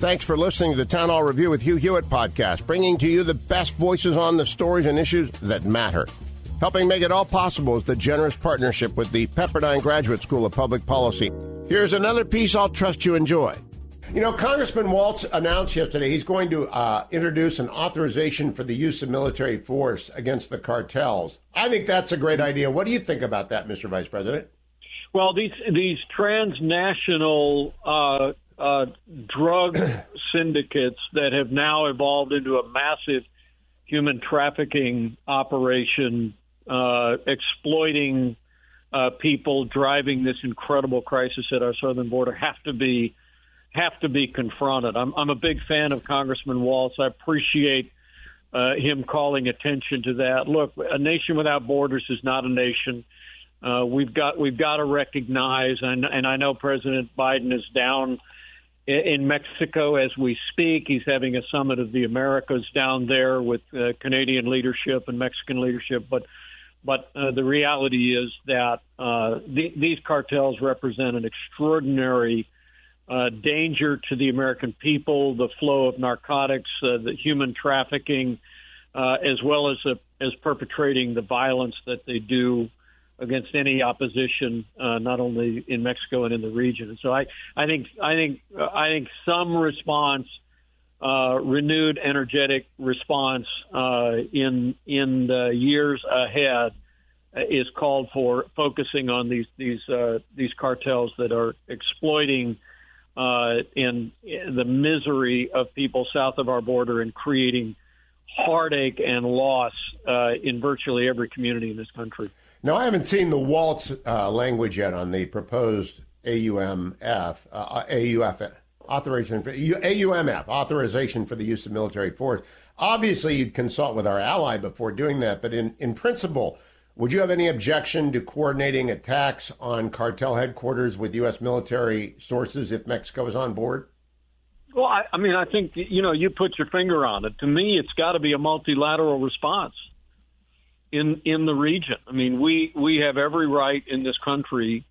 Thanks for listening to the Town Hall Review with Hugh Hewitt podcast, bringing to you the best voices on the stories and issues that matter. Helping make it all possible is the generous partnership with the Pepperdine Graduate School of Public Policy. Here's another piece I'll trust you enjoy. You know, Congressman Waltz announced yesterday he's going to uh, introduce an authorization for the use of military force against the cartels. I think that's a great idea. What do you think about that, Mr. Vice President? Well, these these transnational uh, uh, drug syndicates that have now evolved into a massive human trafficking operation, uh, exploiting uh, people, driving this incredible crisis at our southern border, have to be have to be confronted. I'm, I'm a big fan of Congressman Waltz. I appreciate uh, him calling attention to that. Look, a nation without borders is not a nation. Uh, we've got we've got to recognize, and, and I know President Biden is down in Mexico as we speak. He's having a summit of the Americas down there with uh, Canadian leadership and Mexican leadership. But but uh, the reality is that uh, the, these cartels represent an extraordinary uh, danger to the American people, the flow of narcotics, uh, the human trafficking, uh, as well as as perpetrating the violence that they do against any opposition, uh, not only in Mexico and in the region. So I, I think, I think, uh, I think some response, uh, renewed, energetic response uh, in in the years ahead uh, is called for, focusing on these these uh, these cartels that are exploiting. in, in the misery of people south of our border and creating heartache and loss in virtually every community in this country. Now, I haven't seen the Waltz uh, language yet on the proposed AUMF, uh, AUF authorization for AUMF authorization for the use of military force. Obviously, you'd consult with our ally before doing that, but in, in principle, would you have any objection to coordinating attacks on cartel headquarters with U.S. military sources if Mexico is on board? Well, I, I mean, I think you know you put your finger on it. To me, it's got to be a multilateral response in in the region. I mean, we we have every right in this country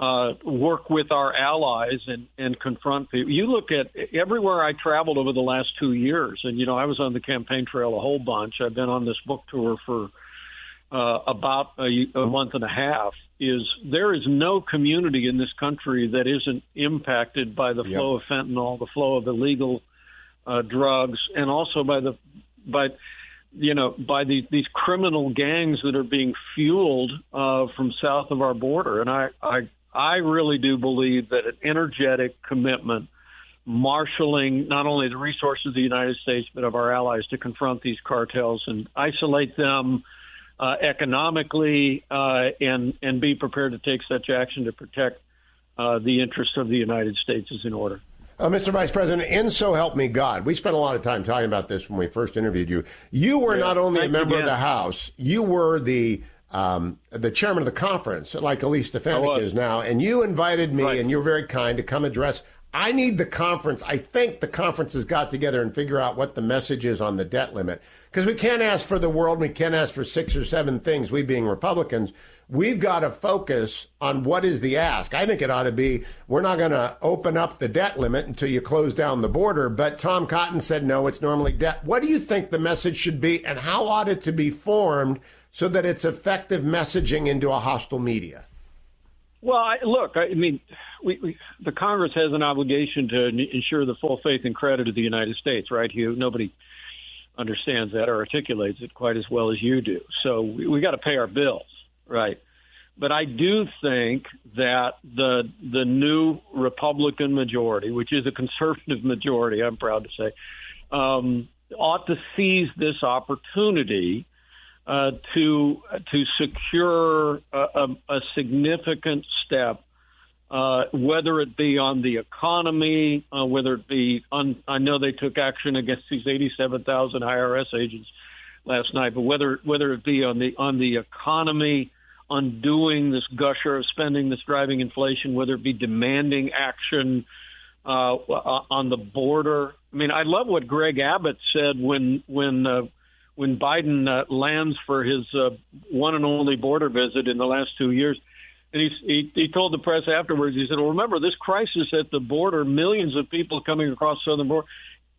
uh, work with our allies and and confront people. You look at everywhere I traveled over the last two years, and you know I was on the campaign trail a whole bunch. I've been on this book tour for uh, about a, a month and a half. Is there is no community in this country that isn't impacted by the yep. flow of fentanyl, the flow of illegal uh, drugs, and also by the by you know, by these these criminal gangs that are being fueled uh, from south of our border. And I, I, I really do believe that an energetic commitment, marshaling not only the resources of the United States but of our allies to confront these cartels and isolate them uh, economically uh, and and be prepared to take such action to protect uh, the interests of the United States is in order. Uh, Mr. Vice President, and so help me God, we spent a lot of time talking about this when we first interviewed you. You were yeah, not only a member of the House, you were the um, the chairman of the conference, like Elise Stefanik is now, and you invited me, right. and you were very kind to come address. I need the conference. I think the conference has got together and figure out what the message is on the debt limit because we can't ask for the world. We can't ask for six or seven things. We being Republicans, we've got to focus on what is the ask. I think it ought to be we're not going to open up the debt limit until you close down the border. But Tom Cotton said no, it's normally debt. What do you think the message should be, and how ought it to be formed so that it's effective messaging into a hostile media? Well, I, look, I mean, we, we, the Congress has an obligation to ensure the full faith and credit of the United States, right, Hugh? Nobody understands that or articulates it quite as well as you do. So we, we got to pay our bills. Right. But I do think that the the new Republican majority, which is a conservative majority, I'm proud to say, um, ought to seize this opportunity uh, to to secure a, a, a significant step uh, whether it be on the economy, uh, whether it be on, I know they took action against these 87,000 IRS agents last night, but whether whether it be on the on the economy, undoing this gusher of spending that's driving inflation, whether it be demanding action uh, on the border. I mean, I love what Greg Abbott said when when uh, when Biden uh, lands for his uh, one and only border visit in the last two years. And he, he he told the press afterwards. He said, "Well, remember this crisis at the border, millions of people coming across southern border,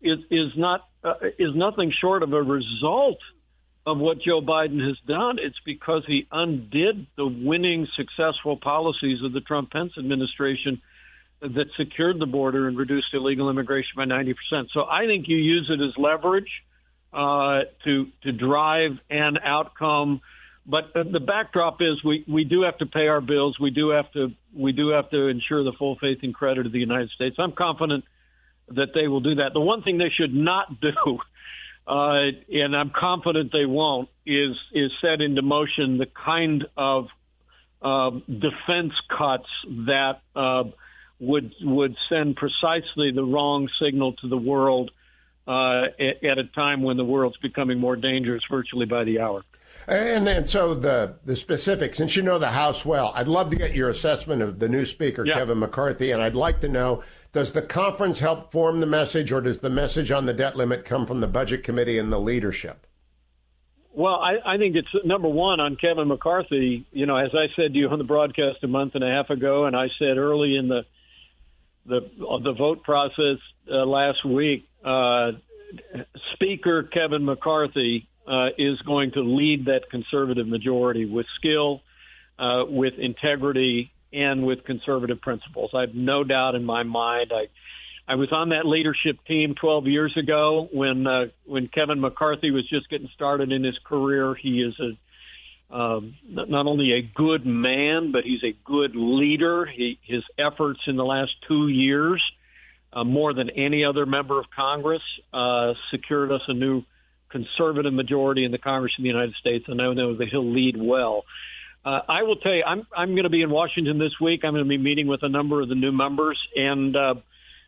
is is not uh, is nothing short of a result of what Joe Biden has done. It's because he undid the winning, successful policies of the Trump Pence administration that secured the border and reduced illegal immigration by 90%. So I think you use it as leverage uh, to to drive an outcome. But the backdrop is we, we do have to pay our bills. We do have to we do have to ensure the full faith and credit of the United States. I'm confident that they will do that. The one thing they should not do, uh, and I'm confident they won't, is is set into motion the kind of uh, defense cuts that uh, would would send precisely the wrong signal to the world uh, at, at a time when the world's becoming more dangerous virtually by the hour. And and so the the specifics, since you know the House well, I'd love to get your assessment of the new Speaker yeah. Kevin McCarthy, and I'd like to know: Does the conference help form the message, or does the message on the debt limit come from the Budget Committee and the leadership? Well, I, I think it's number one on Kevin McCarthy. You know, as I said to you on the broadcast a month and a half ago, and I said early in the the the vote process uh, last week, uh, Speaker Kevin McCarthy uh, is going to lead that conservative majority with skill, uh, with integrity, and with conservative principles. I have no doubt in my mind. I I was on that leadership team 12 years ago when uh, when Kevin McCarthy was just getting started in his career. He is a um, not only a good man, but he's a good leader. He, his efforts in the last two years, uh, more than any other member of Congress, uh, secured us a new conservative majority in the Congress of the United States, and I know that he'll lead well. Uh, I will tell you, I'm I'm going to be in Washington this week. I'm going to be meeting with a number of the new members, and uh,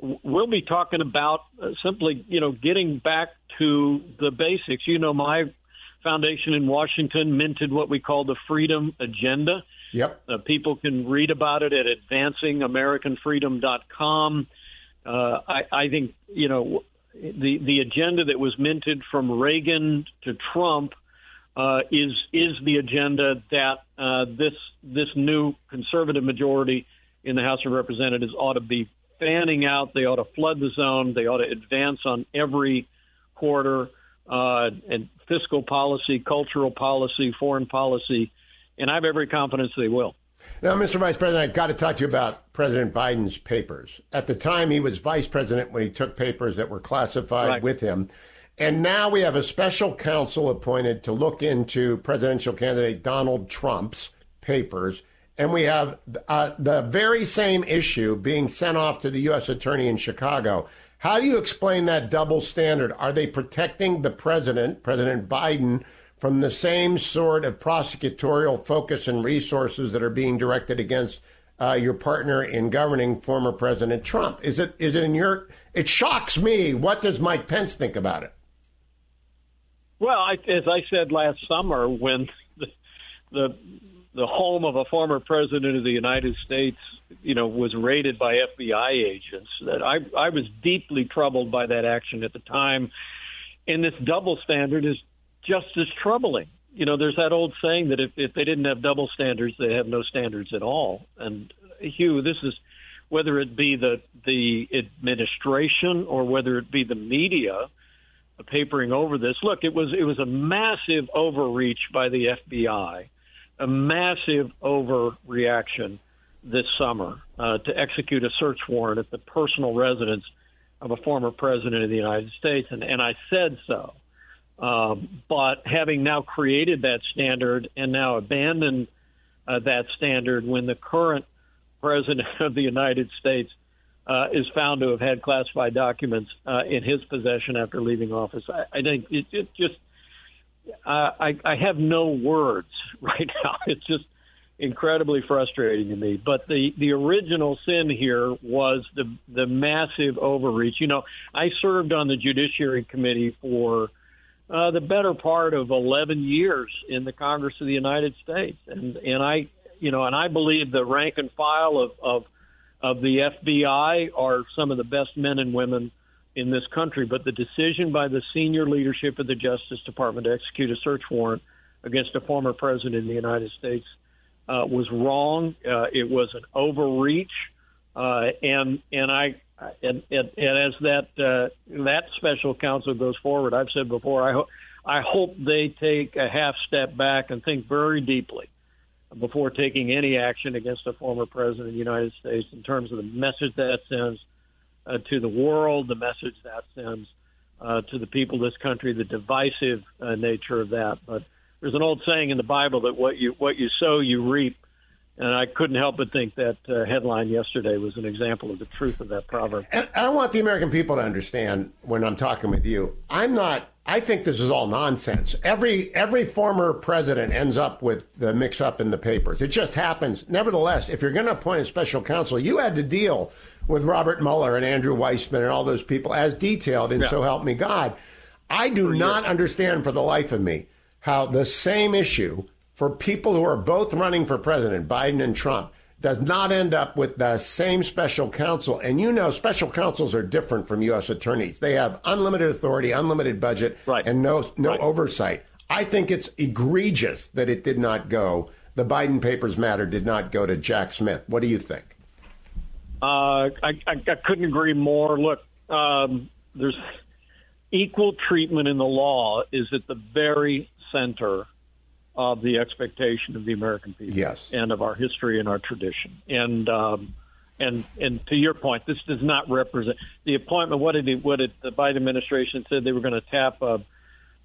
we'll be talking about uh, simply, you know, getting back to the basics. You know, my foundation in Washington minted what we call the Freedom Agenda. Yep. Uh, people can read about it at advancingamericanfreedom.com. Uh, I, I think you know the the agenda that was minted from Reagan to Trump uh, is is the agenda that uh, this this new conservative majority in the House of Representatives ought to be fanning out. They ought to flood the zone. They ought to advance on every quarter uh, and fiscal policy, cultural policy, foreign policy, and I have every confidence they will. Now, Mr. Vice President, I've got to talk to you about President Biden's papers. At the time, he was vice president when he took papers that were classified right. with him. And now we have a special counsel appointed to look into presidential candidate Donald Trump's papers. And we have uh, the very same issue being sent off to the U.S. Attorney in Chicago. How do you explain that double standard? Are they protecting the president, President Biden, from the same sort of prosecutorial focus and resources that are being directed against uh, your partner in governing, former President Trump? Is it is it in your? It shocks me. What does Mike Pence think about it? Well, I, as I said last summer, when the, the the home of a former president of the United States, you know, was raided by FBI agents, that I I was deeply troubled by that action at the time. And this double standard is just as troubling. You know, there's that old saying that if, if they didn't have double standards, they have no standards at all. And Hugh, this is whether it be the the administration or whether it be the media papering over this. Look, it was it was a massive overreach by the FBI, a massive overreaction this summer uh, to execute a search warrant at the personal residence of a former president of the United States, and, and I said so. Um, but having now created that standard and now abandoned uh, that standard when the current president of the United States uh, is found to have had classified documents uh, in his possession after leaving office, I, I think it, it just uh, I, I have no words right now. It's just incredibly frustrating to me. But the the original sin here was the the massive overreach. You know, I served on the Judiciary Committee for uh, the better part of 11 years in the Congress of the United States, and and I you know, and I believe the rank and file of of of the FBI are some of the best men and women in this country. But the decision by the senior leadership of the Justice Department to execute a search warrant against a former president of the United States uh, was wrong. Uh, it was an overreach, uh, and and I and, and, and as that uh, that special counsel goes forward, I've said before, I hope I hope they take a half step back and think very deeply before taking any action against a former president of the United States in terms of the message that sends uh, to the world, the message that sends uh, to the people of this country, the divisive uh, nature of that. But there's an old saying in the Bible that what you what you sow, you reap. And I couldn't help but think that uh, headline yesterday was an example of the truth of that proverb. And I want the American people to understand when I'm talking with you. I'm not. I think this is all nonsense. Every every former president ends up with the mix up in the papers. It just happens. Nevertheless, if you're going to appoint a special counsel, you had to deal with Robert Mueller and Andrew Weissmann and all those people as detailed in yeah. So Help Me God. I do not understand for the life of me how the same issue for people who are both running for president, Biden and Trump, does not end up with the same special counsel. And you know, special counsels are different from U.S. attorneys. They have unlimited authority, unlimited budget, right. and no no right. oversight. I think it's egregious that it did not go. The Biden papers matter did not go to Jack Smith. What do you think? Uh, I, I, I, couldn't agree more. Look, um, there's equal treatment in the law is at the very center of the expectation of the American people yes. and of our history and our tradition. And um, and and to your point, this does not represent the appointment. What did what did the Biden administration said they were going to tap a,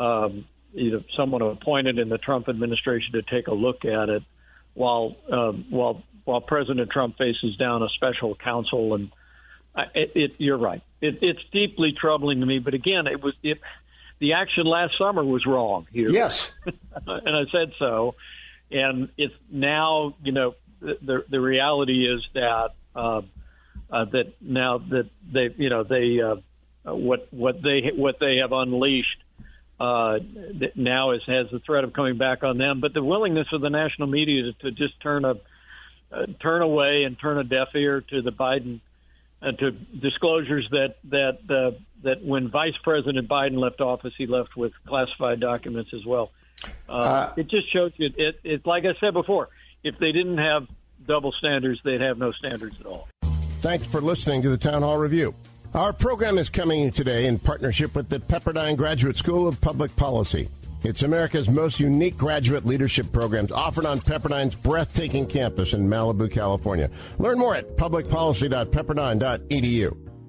um, either someone appointed in the Trump administration to take a look at it, while um, while while President Trump faces down a special counsel and. It, it, you're right. It, it's deeply troubling to me. But again, it was it, the action last summer was wrong here. Yes, and I said so. And it's now, you know, the the reality is that uh, uh, that now that they, you know, they uh, what what they what they have unleashed uh, now is has the threat of coming back on them. But the willingness of the national media to, to just turn a uh, turn away and turn a deaf ear to the Biden uh, to disclosures that that uh, that when Vice President Biden left office, he left with classified documents as well. Uh, uh, it just shows you. It, it, like I said before, if they didn't have double standards, they'd have no standards at all. Thanks for listening to the Town Hall Review. Our program is coming today in partnership with the Pepperdine Graduate School of Public Policy. It's America's most unique graduate leadership programs offered on Pepperdine's breathtaking campus in Malibu, California. Learn more at publicpolicy.pepperdine.edu.